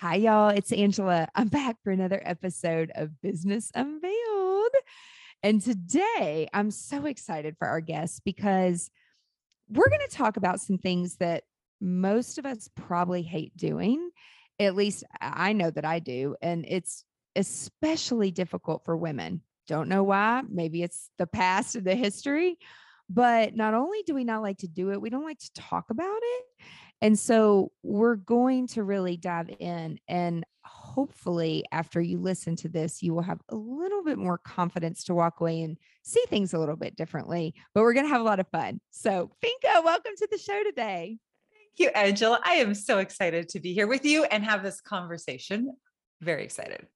Hi, y'all. It's Angela. I'm back for another episode of Business Unveiled. And today I'm so excited for our guests because we're going to talk about some things that most of us probably hate doing. At least I know that I do. And it's especially difficult for women. Don't know why. Maybe it's the past and the history. But not only do we not like to do it, we don't like to talk about it. And so we're going to really dive in and hopefully after you listen to this you will have a little bit more confidence to walk away and see things a little bit differently but we're going to have a lot of fun. So Finka welcome to the show today. Thank you angela. I am so excited to be here with you and have this conversation. Very excited.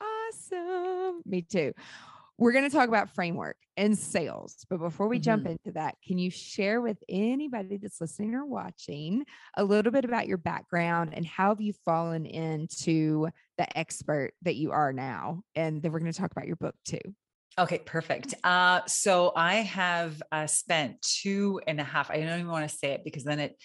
Awesome. Me too we're going to talk about framework and sales. But before we mm-hmm. jump into that, can you share with anybody that's listening or watching a little bit about your background and how have you fallen into the expert that you are now? And then we're going to talk about your book too. Okay, perfect. Uh, so I have uh, spent two and a half. I don't even want to say it because then it,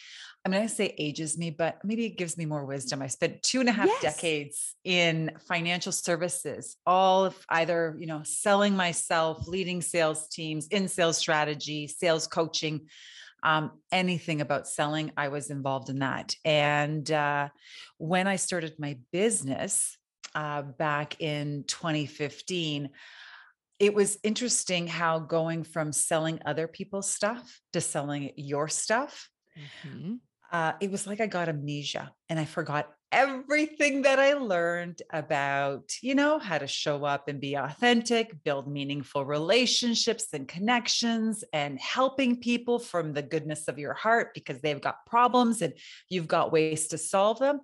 I'm going to say ages me, but maybe it gives me more wisdom. I spent two and a half yes. decades in financial services, all of either you know selling myself, leading sales teams, in sales strategy, sales coaching. Um, anything about selling, I was involved in that. And uh, when I started my business uh, back in 2015, it was interesting how going from selling other people's stuff to selling your stuff, mm-hmm. uh, it was like I got amnesia and I forgot everything that I learned about, you know, how to show up and be authentic, build meaningful relationships and connections, and helping people from the goodness of your heart because they've got problems and you've got ways to solve them.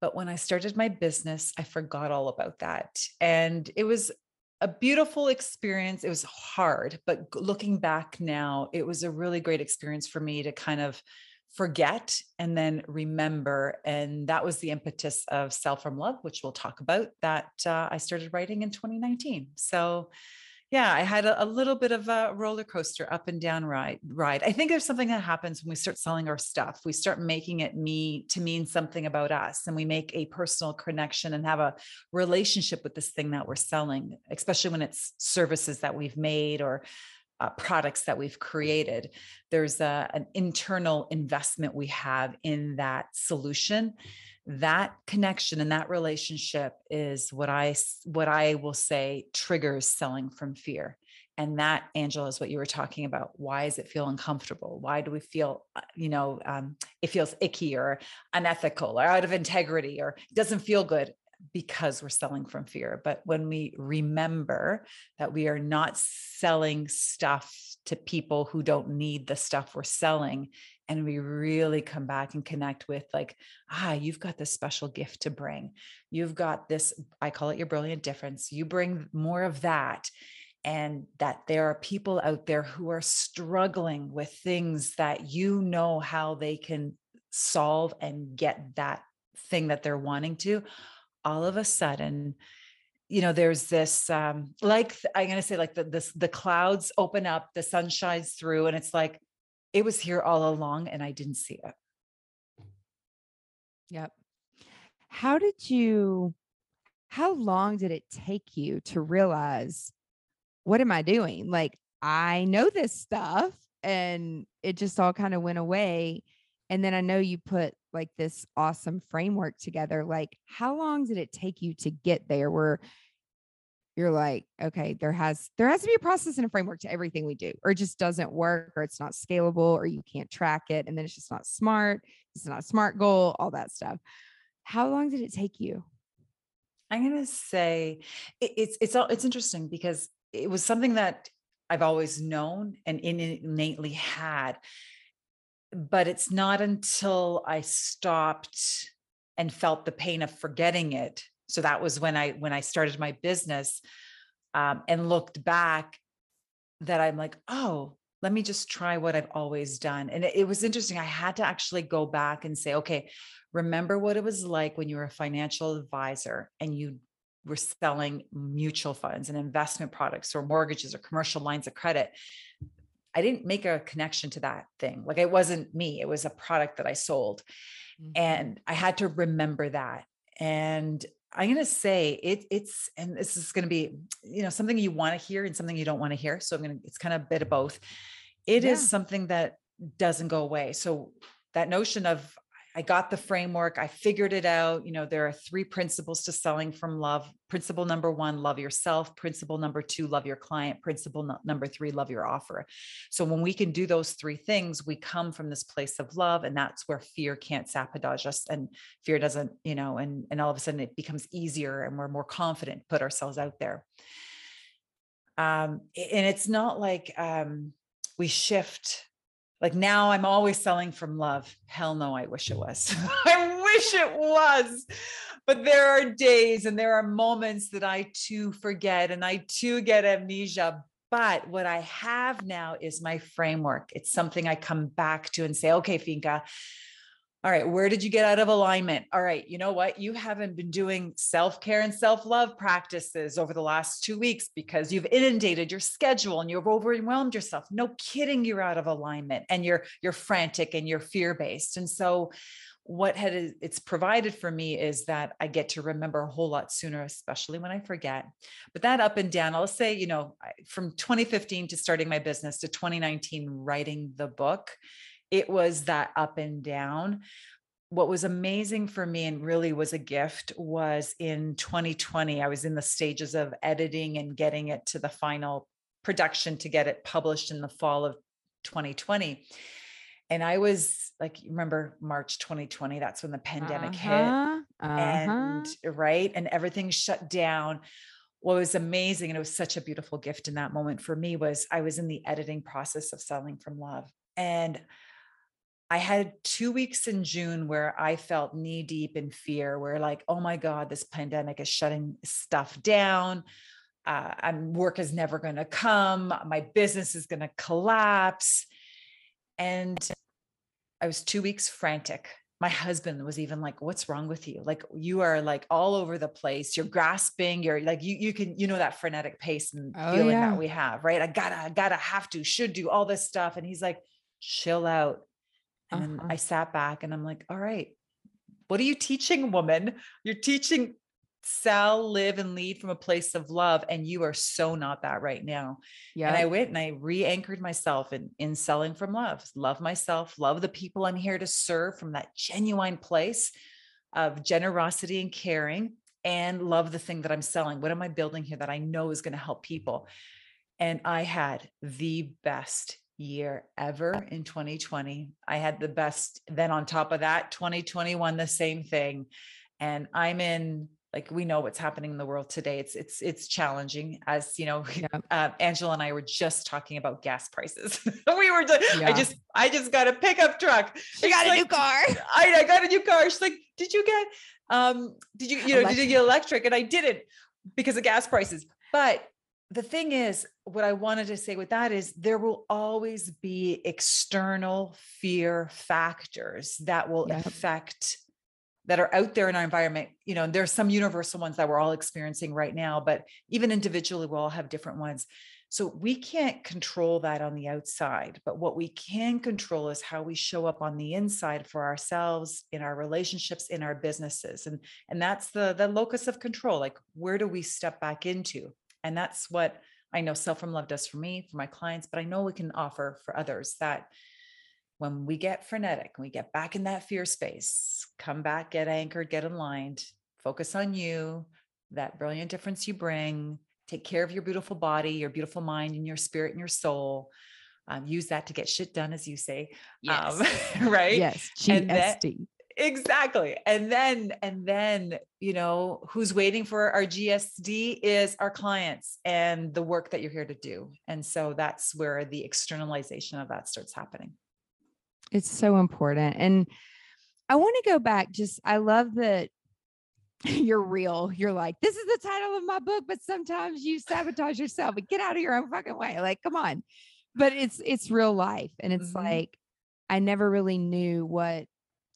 But when I started my business, I forgot all about that. And it was a beautiful experience. It was hard, but looking back now, it was a really great experience for me to kind of forget and then remember. And that was the impetus of Sell from Love, which we'll talk about, that uh, I started writing in 2019. So yeah, I had a, a, little bit of a roller coaster up and down ride. Ride. I think there's something that happens when we start selling our stuff. We start making it me to mean something about us, and we make a personal connection and have a relationship with this thing that we're selling, especially when it's services that we've made or uh, products that we've created. There's a, an internal investment we have in that solution that connection and that relationship is what i what i will say triggers selling from fear. And that angela is what you were talking about. Why does it feel uncomfortable? Why do we feel uh, you know um, it feels icky or unethical or out of integrity or doesn't feel good because we're selling from fear. But when we remember that we are not selling stuff to people who don't need the stuff we're selling and we really come back and connect with like ah you've got this special gift to bring. You've got this i call it your brilliant difference. You bring more of that and that there are people out there who are struggling with things that you know how they can solve and get that thing that they're wanting to all of a sudden you know there's this um like i'm going to say like the this the clouds open up the sun shines through and it's like it was here all along and I didn't see it. Yep. How did you, how long did it take you to realize what am I doing? Like, I know this stuff and it just all kind of went away. And then I know you put like this awesome framework together. Like, how long did it take you to get there where you're like, okay, there has there has to be a process and a framework to everything we do, or it just doesn't work, or it's not scalable, or you can't track it, and then it's just not smart. It's not a smart goal, all that stuff. How long did it take you? I'm going to say it, it's, it's, it's interesting because it was something that I've always known and innately had. But it's not until I stopped and felt the pain of forgetting it. So that was when I when I started my business um, and looked back that I'm like, oh, let me just try what I've always done. And it, it was interesting. I had to actually go back and say, okay, remember what it was like when you were a financial advisor and you were selling mutual funds and investment products or mortgages or commercial lines of credit. I didn't make a connection to that thing. Like it wasn't me, it was a product that I sold. Mm-hmm. And I had to remember that. And I'm going to say it, it's, and this is going to be, you know, something you want to hear and something you don't want to hear. So I'm going to, it's kind of a bit of both. It yeah. is something that doesn't go away. So that notion of I got the framework. I figured it out. You know, there are three principles to selling from love. Principle number one, love yourself. Principle number two, love your client. Principle no- number three, love your offer. So when we can do those three things, we come from this place of love. And that's where fear can't sabotage us. And fear doesn't, you know, and, and all of a sudden it becomes easier and we're more confident, put ourselves out there. Um, and it's not like um, we shift like now I'm always selling from love. Hell no, I wish it was. I wish it was. But there are days and there are moments that I too forget and I too get amnesia. But what I have now is my framework. It's something I come back to and say, okay, Finca, all right, where did you get out of alignment? All right, you know what? You haven't been doing self care and self love practices over the last two weeks because you've inundated your schedule and you've overwhelmed yourself. No kidding, you're out of alignment and you're you're frantic and you're fear based. And so, what had it's provided for me is that I get to remember a whole lot sooner, especially when I forget. But that up and down, I'll say, you know, from 2015 to starting my business to 2019 writing the book it was that up and down. What was amazing for me and really was a gift was in 2020, I was in the stages of editing and getting it to the final production to get it published in the fall of 2020. And I was like, remember March 2020, that's when the pandemic uh-huh, hit. Uh-huh. And right. And everything shut down what was amazing and it was such a beautiful gift in that moment for me was I was in the editing process of selling from love and I had two weeks in June where I felt knee deep in fear, where like, oh my God, this pandemic is shutting stuff down. Uh, I'm work is never going to come. My business is going to collapse. And I was two weeks frantic. My husband was even like, what's wrong with you? Like you are like all over the place. You're grasping. You're like, you, you can, you know, that frenetic pace and oh, feeling yeah. that we have, right? I gotta, I gotta have to, should do all this stuff. And he's like, chill out and uh-huh. I sat back and I'm like, all right, what are you teaching, woman? You're teaching sell, live, and lead from a place of love. And you are so not that right now. Yeah. And I went and I re-anchored myself in, in selling from love, love myself, love the people I'm here to serve from that genuine place of generosity and caring and love the thing that I'm selling. What am I building here that I know is going to help people? And I had the best year ever in 2020. I had the best. Then on top of that, 2021, the same thing. And I'm in like we know what's happening in the world today. It's it's it's challenging. As you know, yeah. uh, Angela and I were just talking about gas prices. we were. Just, yeah. I just I just got a pickup truck. You got a like, new car. I, I got a new car. She's like, did you get um did you you know electric. did you get electric? And I didn't because of gas prices. But the thing is, what I wanted to say with that is there will always be external fear factors that will yep. affect that are out there in our environment. You know, there's some universal ones that we're all experiencing right now, but even individually, we'll all have different ones. So we can't control that on the outside, but what we can control is how we show up on the inside for ourselves, in our relationships, in our businesses. And, and that's the, the locus of control. Like, where do we step back into? And that's what I know Sell from Love does for me, for my clients, but I know we can offer for others that when we get frenetic, we get back in that fear space, come back, get anchored, get aligned, focus on you, that brilliant difference you bring, take care of your beautiful body, your beautiful mind, and your spirit and your soul. Um, use that to get shit done, as you say. Yes. Um, right. Yes. GSD. Exactly. And then, and then, you know, who's waiting for our GSD is our clients and the work that you're here to do. And so that's where the externalization of that starts happening. It's so important. And I want to go back. Just, I love that you're real. You're like, this is the title of my book, but sometimes you sabotage yourself and get out of your own fucking way. Like, come on. But it's, it's real life. And it's mm-hmm. like, I never really knew what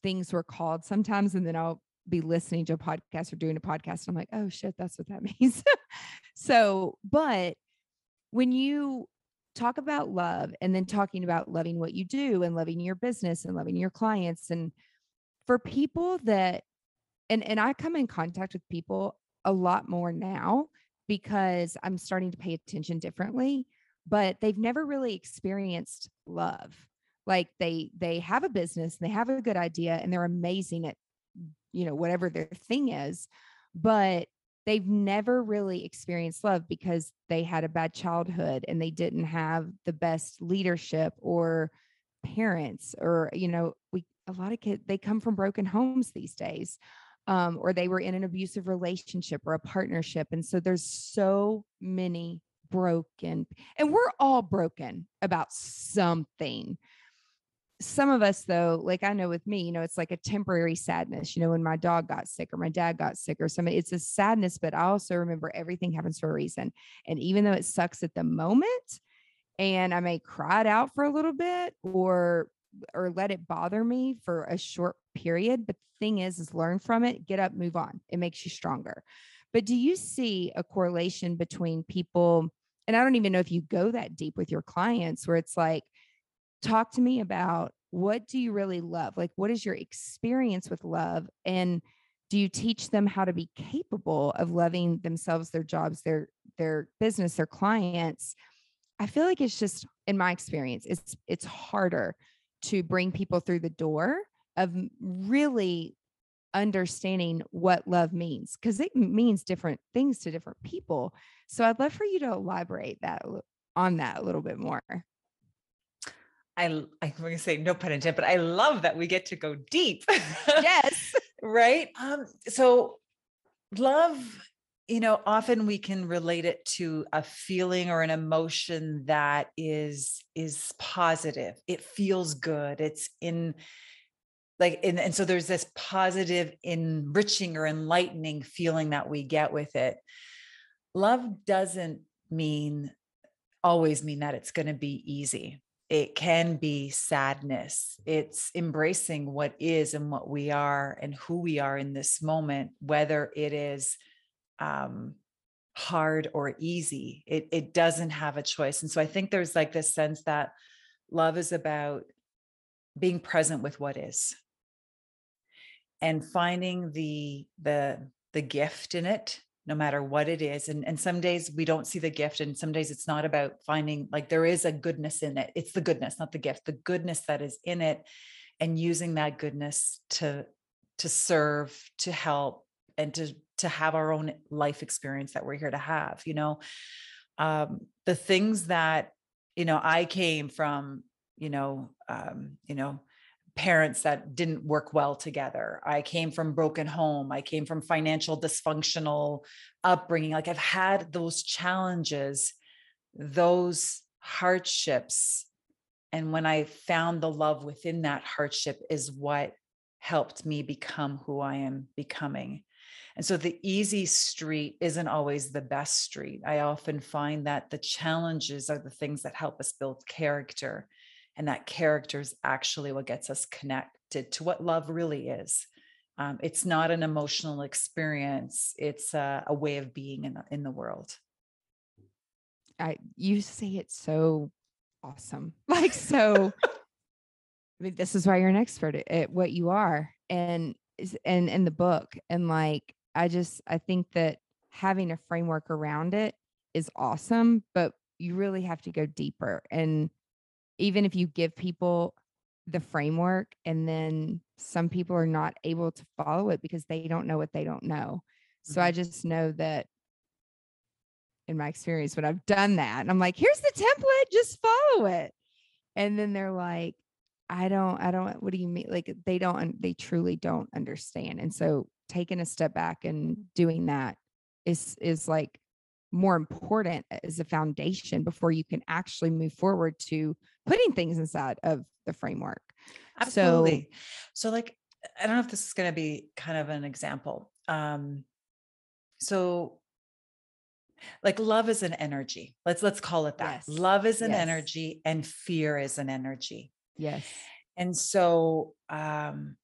things were called sometimes. And then I'll be listening to a podcast or doing a podcast. And I'm like, oh shit, that's what that means. so, but when you talk about love and then talking about loving what you do and loving your business and loving your clients and for people that and and I come in contact with people a lot more now because I'm starting to pay attention differently, but they've never really experienced love like they they have a business and they have a good idea and they're amazing at you know whatever their thing is but they've never really experienced love because they had a bad childhood and they didn't have the best leadership or parents or you know we a lot of kids they come from broken homes these days um, or they were in an abusive relationship or a partnership and so there's so many broken and we're all broken about something some of us though like i know with me you know it's like a temporary sadness you know when my dog got sick or my dad got sick or something it's a sadness but i also remember everything happens for a reason. And even though it sucks at the moment and i may cry it out for a little bit or or let it bother me for a short period but the thing is is learn from it get up move on. It makes you stronger. But do you see a correlation between people and i don't even know if you go that deep with your clients where it's like talk to me about what do you really love? Like, what is your experience with love? And do you teach them how to be capable of loving themselves, their jobs, their their business, their clients? I feel like it's just in my experience, it's it's harder to bring people through the door of really understanding what love means because it means different things to different people. So I'd love for you to elaborate that on that a little bit more. I I'm going to say no pun intended, but I love that we get to go deep. Yes. right. Um, so love, you know, often we can relate it to a feeling or an emotion that is is positive. It feels good. It's in like and, and so there's this positive enriching or enlightening feeling that we get with it love doesn't mean always mean that it's going to be easy it can be sadness. It's embracing what is and what we are and who we are in this moment, whether it is um, hard or easy. It, it doesn't have a choice. And so I think there's like this sense that love is about being present with what is and finding the the the gift in it no matter what it is and and some days we don't see the gift and some days it's not about finding like there is a goodness in it. It's the goodness not the gift the goodness that is in it and using that goodness to to serve to help and to to have our own life experience that we're here to have you know? Um the things that you know i came from you know um you know parents that didn't work well together. I came from broken home. I came from financial dysfunctional upbringing. Like I've had those challenges, those hardships. And when I found the love within that hardship is what helped me become who I am becoming. And so the easy street isn't always the best street. I often find that the challenges are the things that help us build character and that character is actually what gets us connected to what love really is. Um, it's not an emotional experience it's a, a way of being in the, in the world. I, you say it so awesome like so I mean, this is why you're an expert at, at what you are and and in the book and like i just i think that having a framework around it is awesome but you really have to go deeper and even if you give people the framework and then some people are not able to follow it because they don't know what they don't know. So mm-hmm. I just know that in my experience when I've done that and I'm like, here's the template, just follow it. And then they're like, I don't, I don't, what do you mean? Like they don't, they truly don't understand. And so taking a step back and doing that is, is like more important as a foundation before you can actually move forward to putting things inside of the framework. Absolutely. So, so like, I don't know if this is going to be kind of an example. Um, so like love is an energy. Let's let's call it that. Yes. Love is an yes. energy and fear is an energy. Yes. And so, um,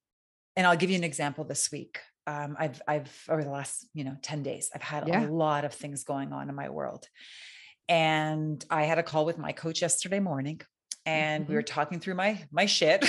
and I'll give you an example this week. Um, I've, I've over the last, you know, 10 days, I've had yeah. a lot of things going on in my world. And I had a call with my coach yesterday morning and mm-hmm. we were talking through my my shit.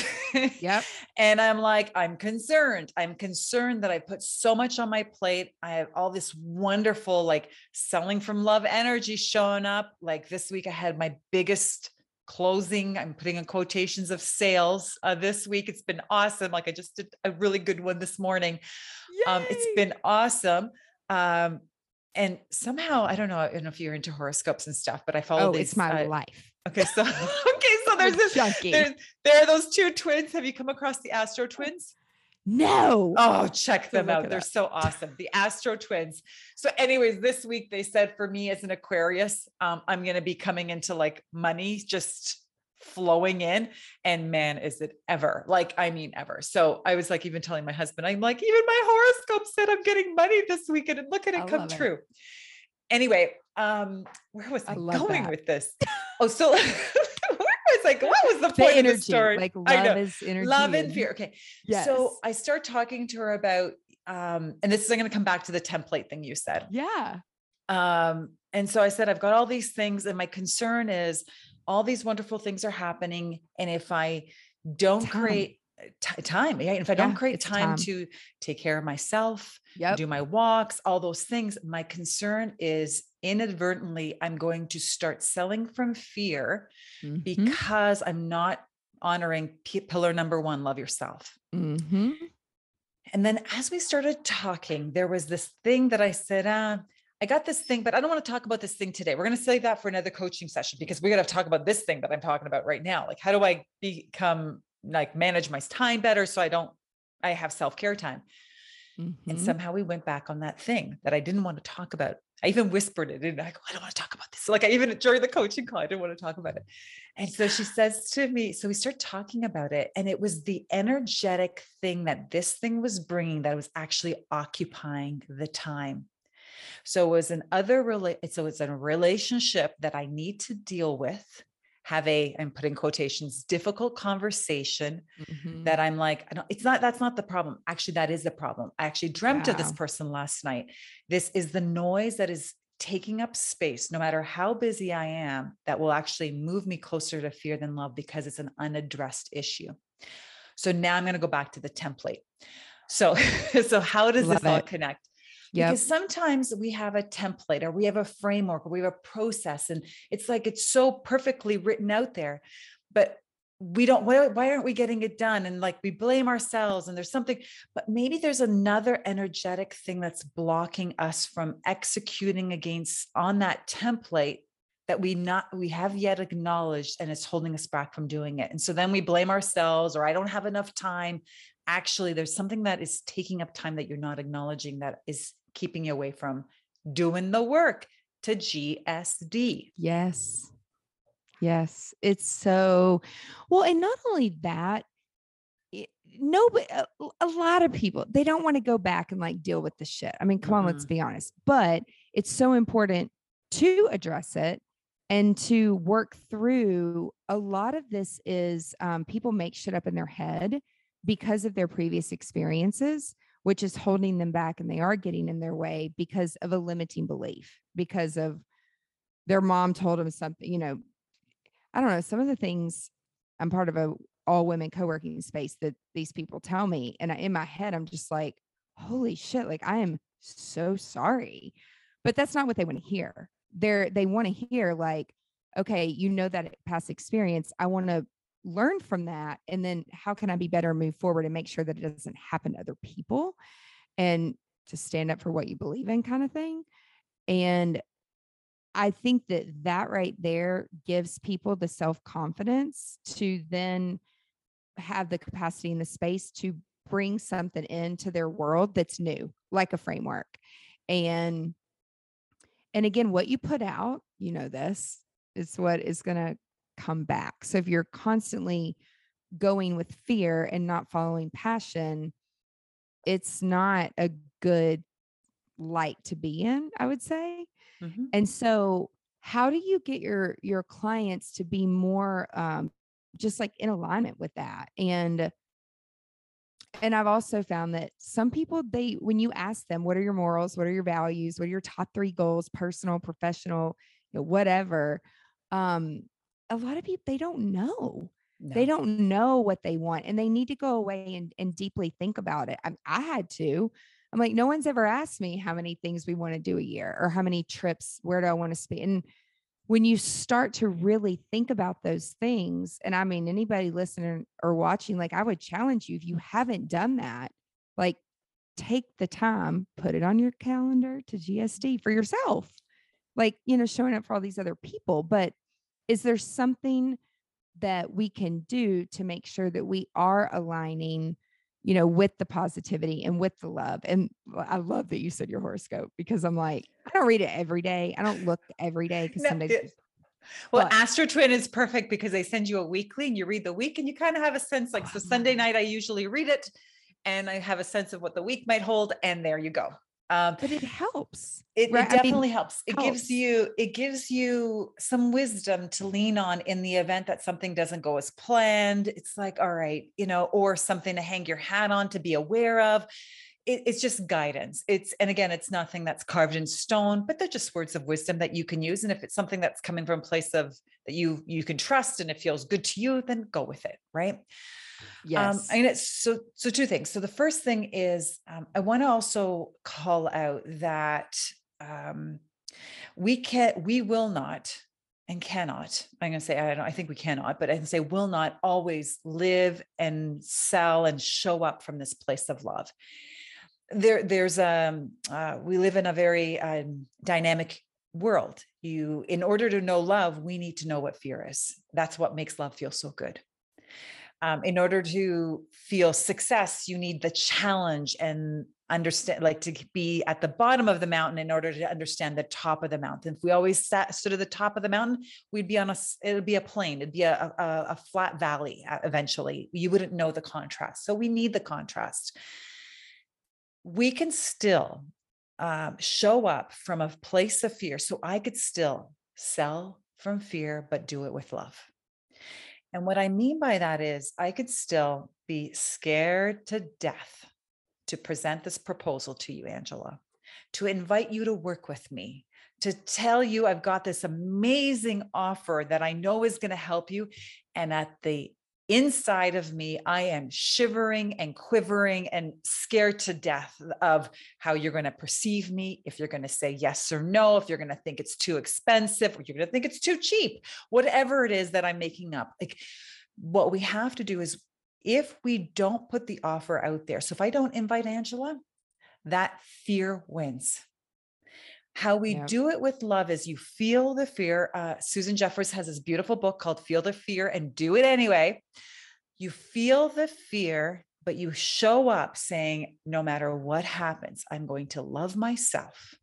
yep. and I'm like, I'm concerned. I'm concerned that I put so much on my plate. I have all this wonderful like selling from love energy showing up. Like this week I had my biggest closing. I'm putting in quotations of sales uh, this week. It's been awesome. Like I just did a really good one this morning. Um, it's been awesome. Um, and somehow I don't know. I don't know if you're into horoscopes and stuff, but I follow. Oh, these, it's my uh, life. Okay, so okay, there's this. There's, there are those two twins. Have you come across the Astro twins? No. Oh, check them out. They're up. so awesome. The Astro twins. So, anyways, this week they said for me as an Aquarius, um, I'm going to be coming into like money just flowing in. And man, is it ever like, I mean, ever. So I was like, even telling my husband, I'm like, even my horoscope said I'm getting money this weekend and look at it I come true. It. Anyway, um, where was I, I going that. with this? Oh, so was like, what was the, the point energy, of the story? Like love is energy. Love and fear. Okay. Yes. So I start talking to her about, um, and this is I'm going to come back to the template thing you said. Yeah. Um, and so I said, I've got all these things, and my concern is all these wonderful things are happening. And if I don't time. create t- time, yeah, if I don't create time, time, to take care of myself, yep. do my walks, all those things, my concern is inadvertently I'm going to start selling from fear mm-hmm. because I'm not honoring p- pillar number one, love yourself. Mm-hmm. And then as we started talking, there was this thing that I said, uh, I got this thing, but I don't want to talk about this thing today. We're going to save that for another coaching session because we're going to talk about this thing that I'm talking about right now. Like, how do I become like manage my time better so I don't, I have self care time. Mm-hmm. And somehow we went back on that thing that I didn't want to talk about. I even whispered it and I go, I don't want to talk about this. Like I even during the coaching call, I didn't want to talk about it. And so she says to me, so we start talking about it. And it was the energetic thing that this thing was bringing that was actually occupying the time. So it was an other, rela- so it's a relationship that I need to deal with have a i'm putting quotations difficult conversation mm-hmm. that i'm like I don't, it's not that's not the problem. Actually that is the problem. I actually dreamt yeah. of this person last night. This is the noise that is taking up space no matter how busy i am that will actually move me closer to fear than love because it's an unaddressed issue. So now i'm going to go back to the template. So so how does Love this all connect Yep. Because sometimes we have a template or we have a framework or we have a process and it's like it's so perfectly written out there. But we don't why, why aren't we getting it done and like we blame ourselves and there's something but maybe there's another energetic thing that's blocking us from executing against on that template that we not we have yet acknowledged and it's holding us back from doing it and so then we blame ourselves or i don't have enough time actually there's something that is taking up time that you're not acknowledging that is keeping you away from doing the work to GSD. Yes. Yes. It's so well. And not only that, nobody, a, a lot of people, they don't want to go back and like deal with the shit. I mean, come mm-hmm. on, let's be honest. But it's so important to address it and to work through a lot of this is um, people make shit up in their head because of their previous experiences which is holding them back and they are getting in their way because of a limiting belief, because of their mom told them something, you know, I don't know, some of the things I'm part of a all women co-working space that these people tell me and I, in my head I'm just like holy shit like I am so sorry. But that's not what they want to hear. They're they want to hear like okay you know that past experience I want to learn from that and then how can i be better move forward and make sure that it doesn't happen to other people and to stand up for what you believe in kind of thing and i think that that right there gives people the self confidence to then have the capacity and the space to bring something into their world that's new, like a framework. And and again, what you put out, you know this, is what is going to come back. So if you're constantly going with fear and not following passion, it's not a good light to be in, I would say. Mm-hmm. And so how do you get your your clients to be more um just like in alignment with that? And and I've also found that some people they when you ask them what are your morals, what are your values, what are your top 3 goals, personal, professional, you know, whatever, um a lot of people they don't know. No. They don't know what they want and they need to go away and, and deeply think about it. I, I had to. I'm like, no one's ever asked me how many things we want to do a year or how many trips, where do I want to spend? And when you start to really think about those things, and I mean, anybody listening or watching, like I would challenge you if you haven't done that, like take the time, put it on your calendar to GSD for yourself. Like, you know, showing up for all these other people. But is there something that we can do to make sure that we are aligning you know with the positivity and with the love? And i love that you said your horoscope because i'm like i don't read it every day. I don't look every day because no, some days well, but, Astro Twin is perfect because they send you a weekly and you read the week and you kind of have a sense like so Sunday night I usually read it and I have a sense of what the week might hold and there you go. Um, but it helps. It, right? it definitely mean, helps. It helps. gives you it gives you some wisdom to lean on in the event that something doesn't go as planned. It's like, all right, you know, or something to hang your hat on to be aware of. It, it's just guidance. It's and again, it's nothing that's carved in stone, but they're just words of wisdom that you can use. And if it's something that's coming from a place of that you you can trust and it feels good to you, then go with it, right? Um, yes. Um, I mean, it's so, so two things. So the first thing is, um, I want to also call out that, um, we can, we will not and cannot, I'm going to say, I don't, I think we cannot, but I can say will not always live and sell and show up from this place of love. There, there's, um, uh, we live in a very uh, dynamic world. You, in order to know love, we need to know what fear is. That's what makes love feel so good um, in order to feel success, you need the challenge and understand, like to be at the bottom of the mountain in order to understand the top of the mountain. If we always sat, stood at the top of the mountain, we'd be on a, it would be a plain, it'd be a, a, a flat valley uh, eventually. You wouldn't know the contrast. So we need the contrast. We can still um, show up from a place of fear. So I could still sell from fear, but do it with love. And what I mean by that is, I could still be scared to death to present this proposal to you, Angela, to invite you to work with me, to tell you I've got this amazing offer that I know is going to help you. And at the inside of me, I am shivering and quivering and scared to death of how you're going to perceive me, if you're going to say yes or no, if you're going to think it's too expensive, or you're going to think it's too cheap, whatever it is that I'm making up. Like what we have to do is if we don't put the offer out there, so if I don't invite Angela, that fear wins. How we yep. do it with love is you feel the fear. Uh, Susan Jeffers has this beautiful book called Feel the Fear and Do It Anyway. You feel the fear, but you show up saying, no matter what happens, I'm going to love myself.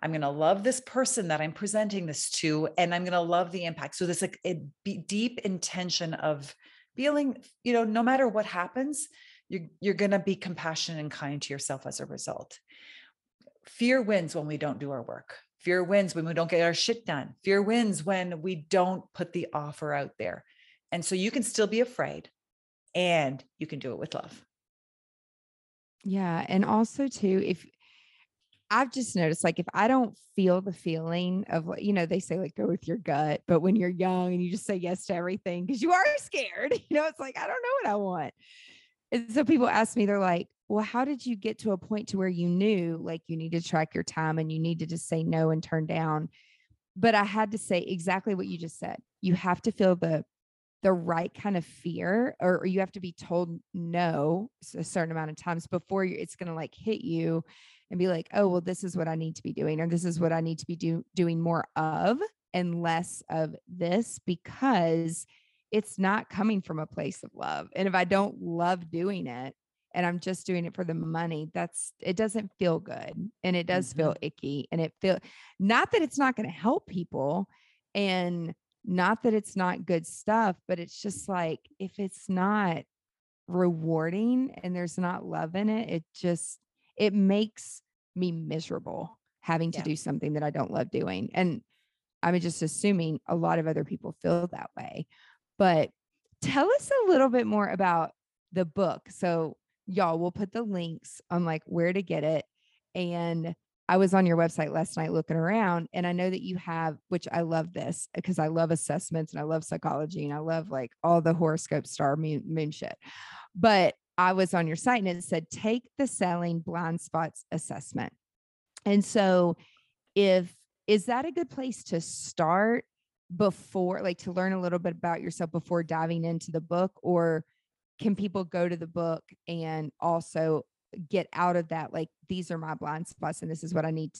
I'm going to love this person that I'm presenting this to, and I'm going to love the impact. So, this like a deep intention of feeling, you know, no matter what happens, you're, you're going to be compassionate and kind to yourself as a result fear wins when we don't do our work. Fear wins when we don't get our shit done. Fear wins when we don't put the offer out there. And so you can still be afraid and you can do it with love. Yeah. And also, too, if I've just noticed, like, if I don't feel the feeling of, you know, they say, like, go with your gut, but when you're young and you just say yes to everything because you are scared, you know, it's like, I don't know what I want. And so people ask me, they're like, well, how did you get to a point to where you knew like you need to track your time and you needed to just say no and turn down? But I had to say exactly what you just said. You have to feel the the right kind of fear or, or you have to be told no a certain amount of times before it's going to like hit you and be like oh well this is what i need to be doing or this is what i need to be do, doing more of and less of this because it's not coming from a place of love. And if I don't love doing it and I'm just doing it for the money, that's it doesn't feel good and it does mm-hmm. feel icky and it feel not that it's not going to help people and not that it's not good stuff, but it's just like if it's not rewarding and there's not love in it, it just it makes me miserable having to yeah. do something that I don't love doing. And I'm just assuming a lot of other people feel that way. But tell us a little bit more about the book. So, y'all, we'll put the links on like where to get it. And I was on your website last night looking around, and I know that you have, which I love this because I love assessments and I love psychology and I love like all the horoscope star moon, moon shit. But I was on your site and it said, take the selling blind spots assessment. And so, if is that a good place to start before like to learn a little bit about yourself before diving into the book or can people go to the book and also get out of that like these are my blind spots and this is what i need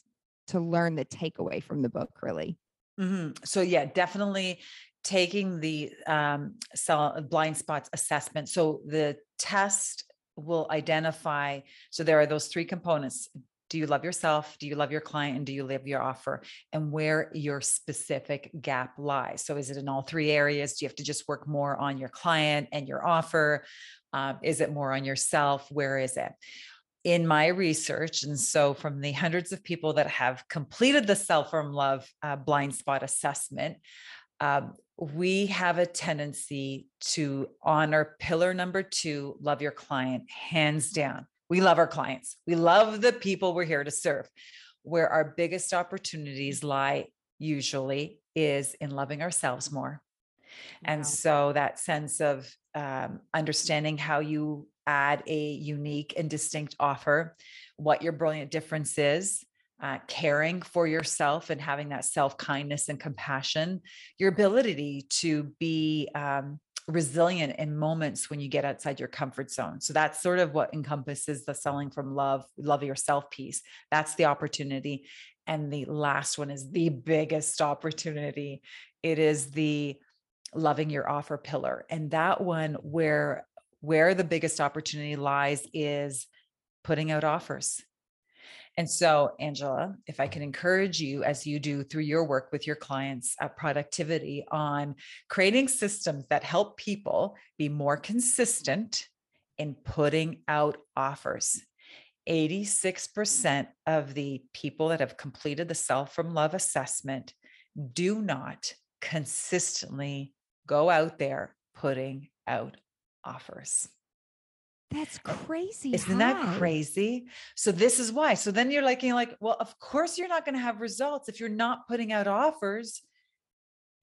to learn the takeaway from the book really mm-hmm. so yeah definitely taking the um, sell blind spots assessment so the test will identify so there are those three components do you love yourself? Do you love your client? And do you love your offer? And where your specific gap lies. So, is it in all three areas? Do you have to just work more on your client and your offer? Um, is it more on yourself? Where is it? in my research, and so from the hundreds of people that have completed the Sell from Love uh, blind spot assessment, um, we have a tendency to honor pillar number two, love your client, hands down. We love our clients. We love the people we're here to serve. Where our biggest opportunities lie usually is in loving ourselves more. Wow. And so that sense of um, understanding how you add a unique and distinct offer, what your brilliant difference is, uh, caring for yourself and having that self kindness and compassion, your ability to be um, resilient in moments when you get outside your comfort zone. So that's sort of what encompasses the selling from love, love yourself piece. That's the opportunity. And the last one is the biggest opportunity. It is the loving your offer pillar. And that one where where the biggest opportunity lies is putting out offers and so, Angela, if I can encourage you as you do through your work with your clients at productivity on creating systems that help people be more consistent in putting out offers. 86% of the people that have completed the Sell from Love assessment do not consistently go out there putting out offers. That's crazy. Isn't high. that crazy? So this is why. So then you're like, you're like, well, of course you're not going to have results if you're not putting out offers.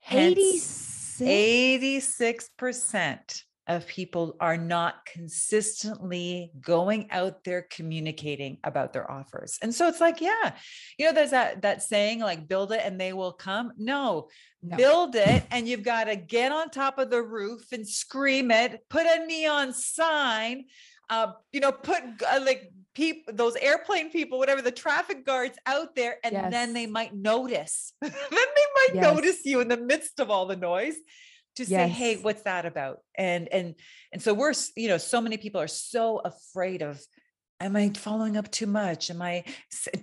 Hence, 86 percent of people are not consistently going out there communicating about their offers. And so it's like, yeah, you know, there's that that saying like build it and they will come. No, no. build it and you've got to get on top of the roof and scream it, put a neon sign, uh, you know, put uh, like people, those airplane people, whatever the traffic guards out there, and yes. then they might notice. then they might yes. notice you in the midst of all the noise to yes. say hey what's that about? And and and so we're you know so many people are so afraid of am i following up too much? Am i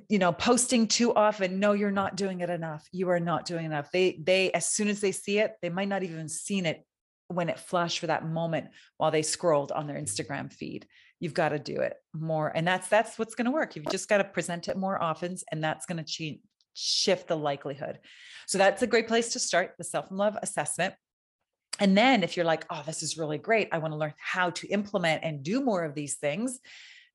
you know posting too often? No you're not doing it enough. You are not doing enough. They they as soon as they see it they might not even seen it when it flashed for that moment while they scrolled on their instagram feed. You've got to do it more and that's that's what's going to work. You've just got to present it more often and that's going to change shift the likelihood. So that's a great place to start the self love assessment and then if you're like, oh, this is really great, I want to learn how to implement and do more of these things,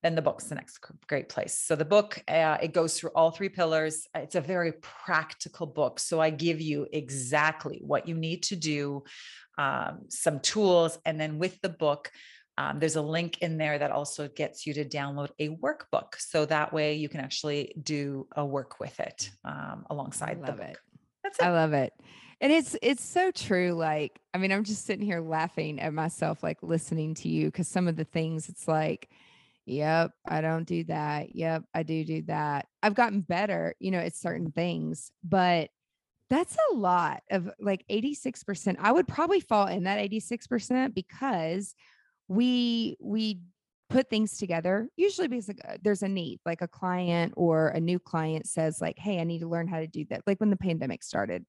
then the book's the next great place. So the book, uh, it goes through all three pillars. It's a very practical book. So I give you exactly what you need to do, um, some tools, and then with the book, um, there's a link in there that also gets you to download a workbook. So that way you can actually do a work with it um, alongside the book. It. That's it. I love it and it's it's so true like i mean i'm just sitting here laughing at myself like listening to you because some of the things it's like yep i don't do that. Yep i do do that. I've gotten better you know it's certain things but That's a lot of like 86%. I would probably fall in that 86% because we we put things together usually because uh, there's a need like a client or a new client says like hey i need to learn how to do that like when the pandemic started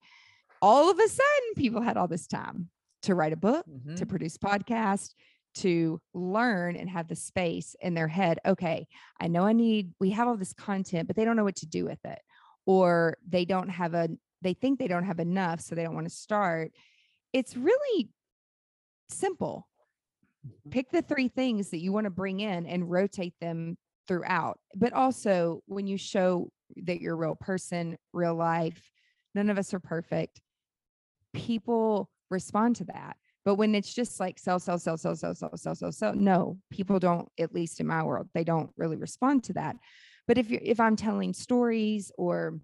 all of a sudden people had all this time to write a book mm-hmm. to produce podcast to learn and have the space in their head okay i know i need we have all this content but they don't know what to do with it or they don't have a they think they don't have enough so they don't want to start it's really simple mm-hmm. pick the three things that you want to bring in and rotate them throughout but also when you show that you're a real person real life none of us are perfect people respond to that but when it's just like sell, sell, sell, sell, sell, sell, sell, sell, sell, no, people don't, at least in my world, they don't really respond to that. But if you if I'm telling stories or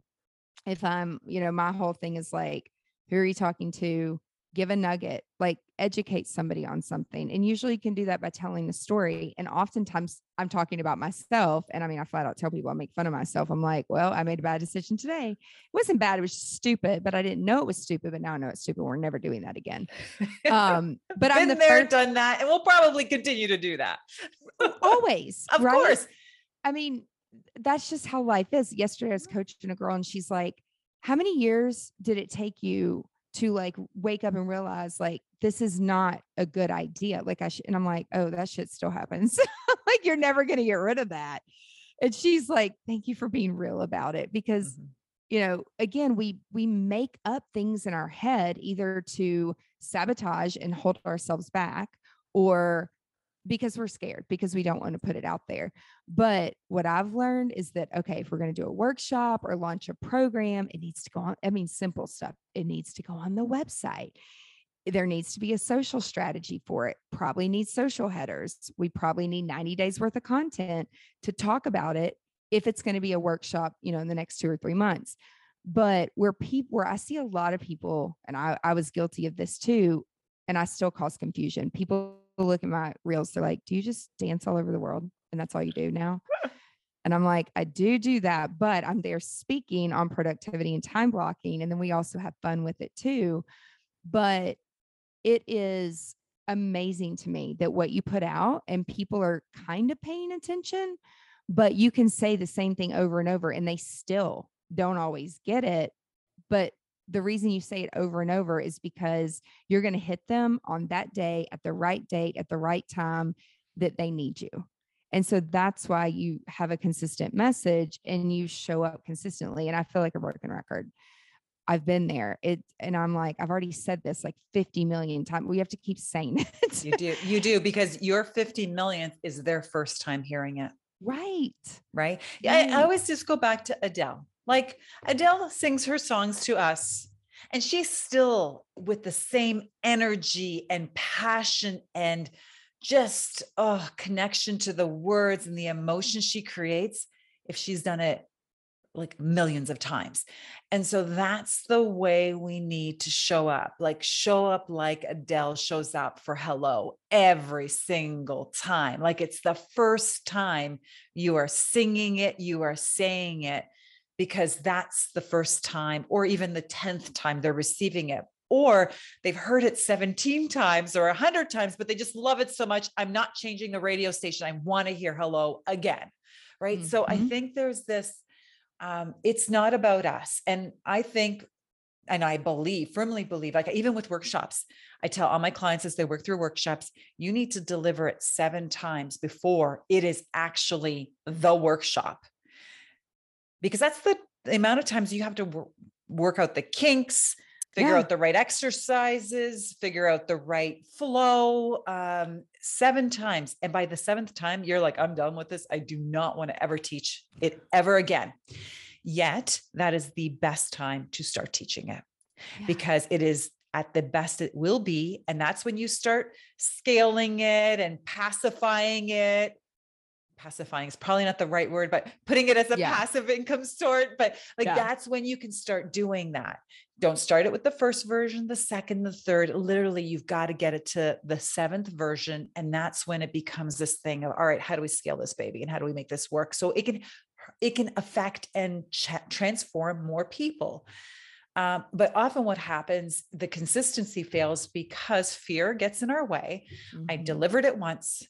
if I'm, you know, my whole thing is like, who are you talking to? Give a nugget, like educate somebody on something. And usually you can do that by telling a story. And oftentimes I'm talking about myself. And I mean, I flat out tell people I make fun of myself. I'm like, well, I made a bad decision today. It wasn't bad, it was stupid, but I didn't know it was stupid. But now I know it's stupid. We're never doing that again. Um, but I'm the there, first- done that, and we'll probably continue to do that. Always. of right? course. I mean, that's just how life is. Yesterday I was coaching a girl and she's like, How many years did it take you to like wake up and realize like this is not a good idea? Like I should and I'm like, oh, that shit still happens. like you're never gonna get rid of that. And she's like, Thank you for being real about it. Because mm-hmm. you know, again, we we make up things in our head either to sabotage and hold ourselves back or because we're scared because we don't want to put it out there. But what I've learned is that okay, if we're going to do a workshop or launch a program, it needs to go on. I mean, simple stuff. It needs to go on the website. There needs to be a social strategy for it. Probably need social headers. We probably need 90 days worth of content to talk about it if it's going to be a workshop, you know, in the next two or three months. But where people, where I see a lot of people, and I, I was guilty of this too, and I still cause confusion. People look at my reels, they're like, Do you just dance all over the world? And that's all you do now? and I'm like, I do do that, but I'm there speaking on productivity and time blocking. And then we also have fun with it too. But it is amazing to me that what you put out and people are kind of paying attention, but you can say the same thing over and over and they still don't always get it. But the reason you say it over and over is because you're going to hit them on that day at the right date at the right time that they need you. And so that's why you have a consistent message and you show up consistently. And I feel like a broken record. I've been there. It and I'm like, I've already said this like 50 million times. We have to keep saying it. you do, you do, because your 50 millionth is their first time hearing it. Right. Right. Yeah. I, I always just go back to Adele. Like Adele sings her songs to us, and she's still with the same energy and passion and just oh connection to the words and the emotion she creates if she's done it like millions of times. And so that's the way we need to show up. Like show up like Adele shows up for hello every single time. Like it's the first time you are singing it, you are saying it because that's the first time or even the 10th time they're receiving it. Or they've heard it 17 times or 100 times but they just love it so much i'm not changing the radio station. I want to hear hello again. Right? Mm-hmm. so i mm-hmm. think there's this um, it's not about us. And i think and i believe firmly believe like even with workshops i tell all my clients as they work through workshops you need to deliver it seven times before it is actually the workshop because that's the, the amount of times you have to w- work out the kinks figure yeah. out the right exercises figure out the right flow um, seven times and by the seventh time you're like i'm done with this i do not want to ever teach it ever again yet that is the best time to start teaching it yeah. because it is at the best it will be and that's when you start scaling it and pacifying it pacifying is probably not the right word, but putting it as a yeah. passive income sort. But like yeah. that's when you can start doing that. Don't start it with the first version, the second, the third. Literally, you've got to get it to the seventh version. And that's when it becomes this thing of all right, how do we scale this baby and how do we make this work? So it can it can affect and ch- transform more people. Um, but often what happens, the consistency fails because fear gets in our way. Mm-hmm. I delivered it once.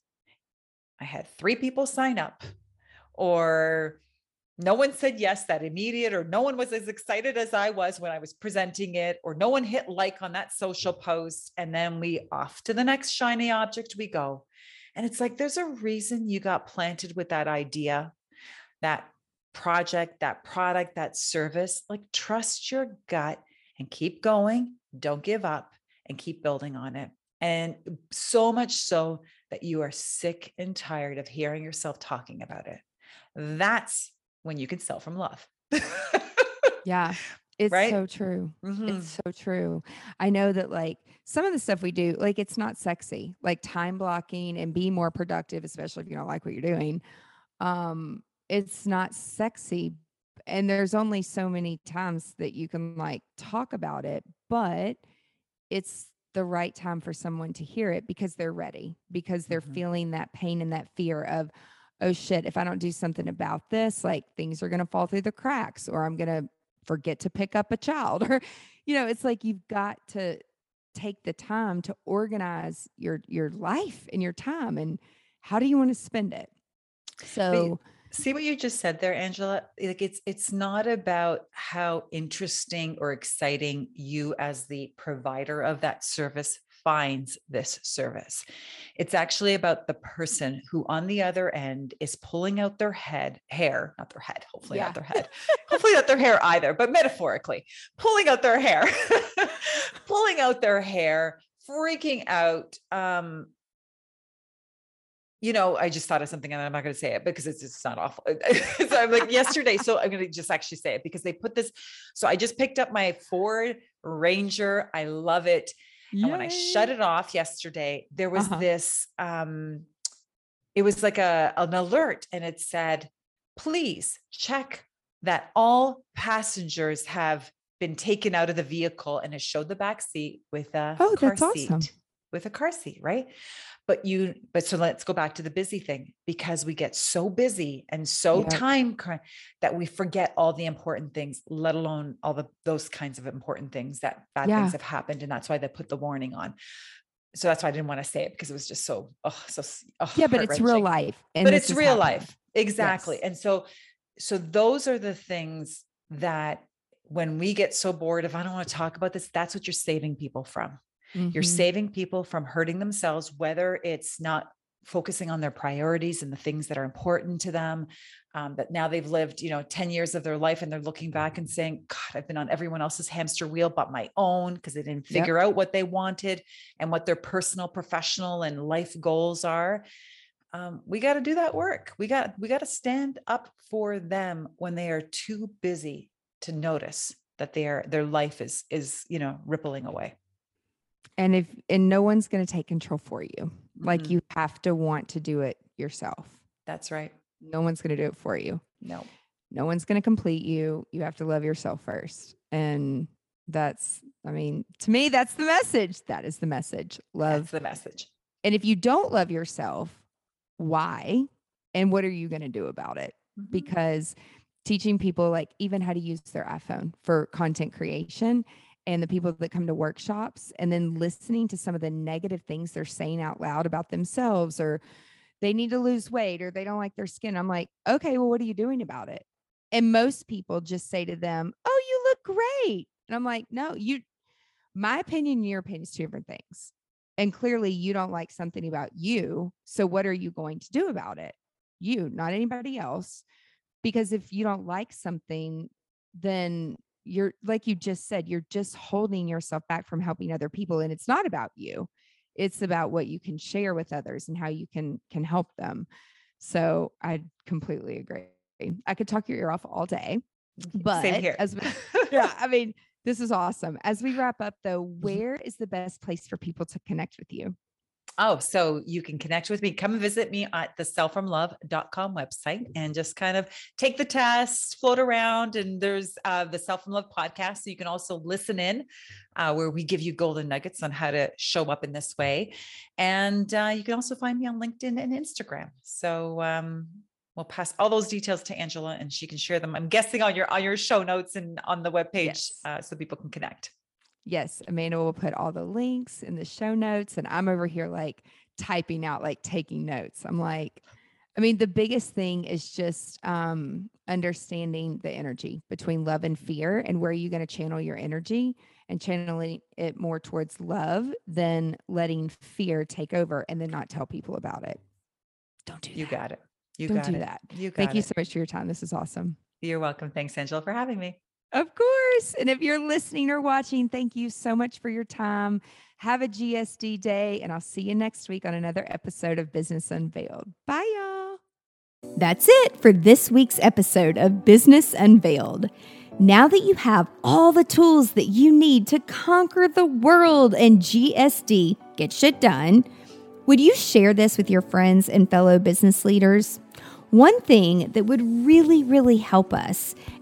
I had three people sign up, or no one said yes that immediate, or no one was as excited as I was when I was presenting it, or no one hit like on that social post. And then we off to the next shiny object we go. And it's like, there's a reason you got planted with that idea, that project, that product, that service. Like, trust your gut and keep going. Don't give up and keep building on it. And so much so that you are sick and tired of hearing yourself talking about it. That's when you can sell from love. yeah. It's right? so true. Mm-hmm. It's so true. I know that like some of the stuff we do, like it's not sexy, like time blocking and be more productive, especially if you don't like what you're doing. Um, it's not sexy. And there's only so many times that you can like talk about it, but it's the right time for someone to hear it because they're ready, because they're mm-hmm. feeling that pain and that fear of, oh shit, if I don't do something about this, like things are going to fall through the cracks or I'm going to forget to pick up a child or you know it's like you've got to take the time to organize your your life and your time and how do you want to spend it so see what you just said there angela like it's it's not about how interesting or exciting you as the provider of that service finds this service. It's actually about the person who on the other end is pulling out their head, hair, not their head, hopefully yeah. not their head, hopefully not their hair either, but metaphorically, pulling out their hair, pulling out their hair, freaking out, um, you know, I just thought of something and I'm not going to say it because it's it's not awful. so I'm like yesterday. So I'm going to just actually say it because they put this. So I just picked up my Ford Ranger. I love it. Yay. And when I shut it off yesterday, there was uh-huh. this um it was like a an alert and it said, please check that all passengers have been taken out of the vehicle and it showed the back seat with a oh, car seat. Awesome. With a car seat, right? But you but so let's go back to the busy thing because we get so busy and so yeah. time that we forget all the important things let alone all the those kinds of important things that bad yeah. things have happened and that's why they put the warning on so that's why I didn't want to say it because it was just so oh so oh, yeah but it's real life but it's real happening. life exactly yes. and so so those are the things that when we get so bored if I don't want to talk about this that's what you're saving people from Mm-hmm. You're saving people from hurting themselves, whether it's not focusing on their priorities and the things that are important to them. Um, that now they've lived, you know, 10 years of their life and they're looking back and saying, God, I've been on everyone else's hamster wheel but my own because they didn't figure yep. out what they wanted and what their personal, professional, and life goals are. Um, we got to do that work. We got we got to stand up for them when they are too busy to notice that their their life is is you know rippling away and if and no one's going to take control for you. Mm-hmm. like you have to want to do it yourself. That's right. No one's going to do it for you. No no one's going to complete you. You have to love yourself first. And that's i mean to me that's the message. That is the message. Love that's the message. And if you don't love yourself why? And what are you going to do about it? Mm-hmm. because teaching people like even how to use their iphone for content creation and the people that come to workshops and then listening to some of the negative things they're saying out loud about themselves or they need to lose weight or they don't like their skin. I'm like, okay, well, what are you doing about it? And most people just say to them, oh, you look great. And I'm like, no, you, my opinion your opinion is two different things. And clearly you don't like something about you. So what are you going to do about it? You, not anybody else. Because if you don't like something, then you're like you just said you're just holding yourself back from helping other people and it's not about you. It's about what you can share with others and how you can can help them. So i completely agree. I could talk your ear off all day but Same here. as yeah i mean this is awesome. As we wrap up though mm-hmm. where is the best place for people to connect with you Oh, so you can connect with me. Come visit me at the sellfromlove.com website and just kind of take the test, float around. And there's uh, the Sell From Love podcast. So you can also listen in uh, where we give you golden nuggets on how to show up in this way. And uh, you can also find me on LinkedIn and Instagram. So um, we'll pass all those details to Angela and she can share them. I'm guessing on your on your show notes and on the webpage yes. uh, so people can connect. Yes, Amanda will put all the links in the show notes, and I'm over here like typing out, like taking notes. I'm like, I mean, the biggest thing is just um, understanding the energy between love and fear, and where you're you going to channel your energy and channeling it more towards love than letting fear take over and then not tell people about it. Don't do that. You got it. You Don't do it. that. You Thank it. Thank you so much for your time. This is awesome. You're welcome. Thanks, Angela, for having me. Of course. And if you're listening or watching, thank you so much for your time. Have a GSD day, and I'll see you next week on another episode of Business Unveiled. Bye, y'all. That's it for this week's episode of Business Unveiled. Now that you have all the tools that you need to conquer the world and GSD, get shit done, would you share this with your friends and fellow business leaders? One thing that would really, really help us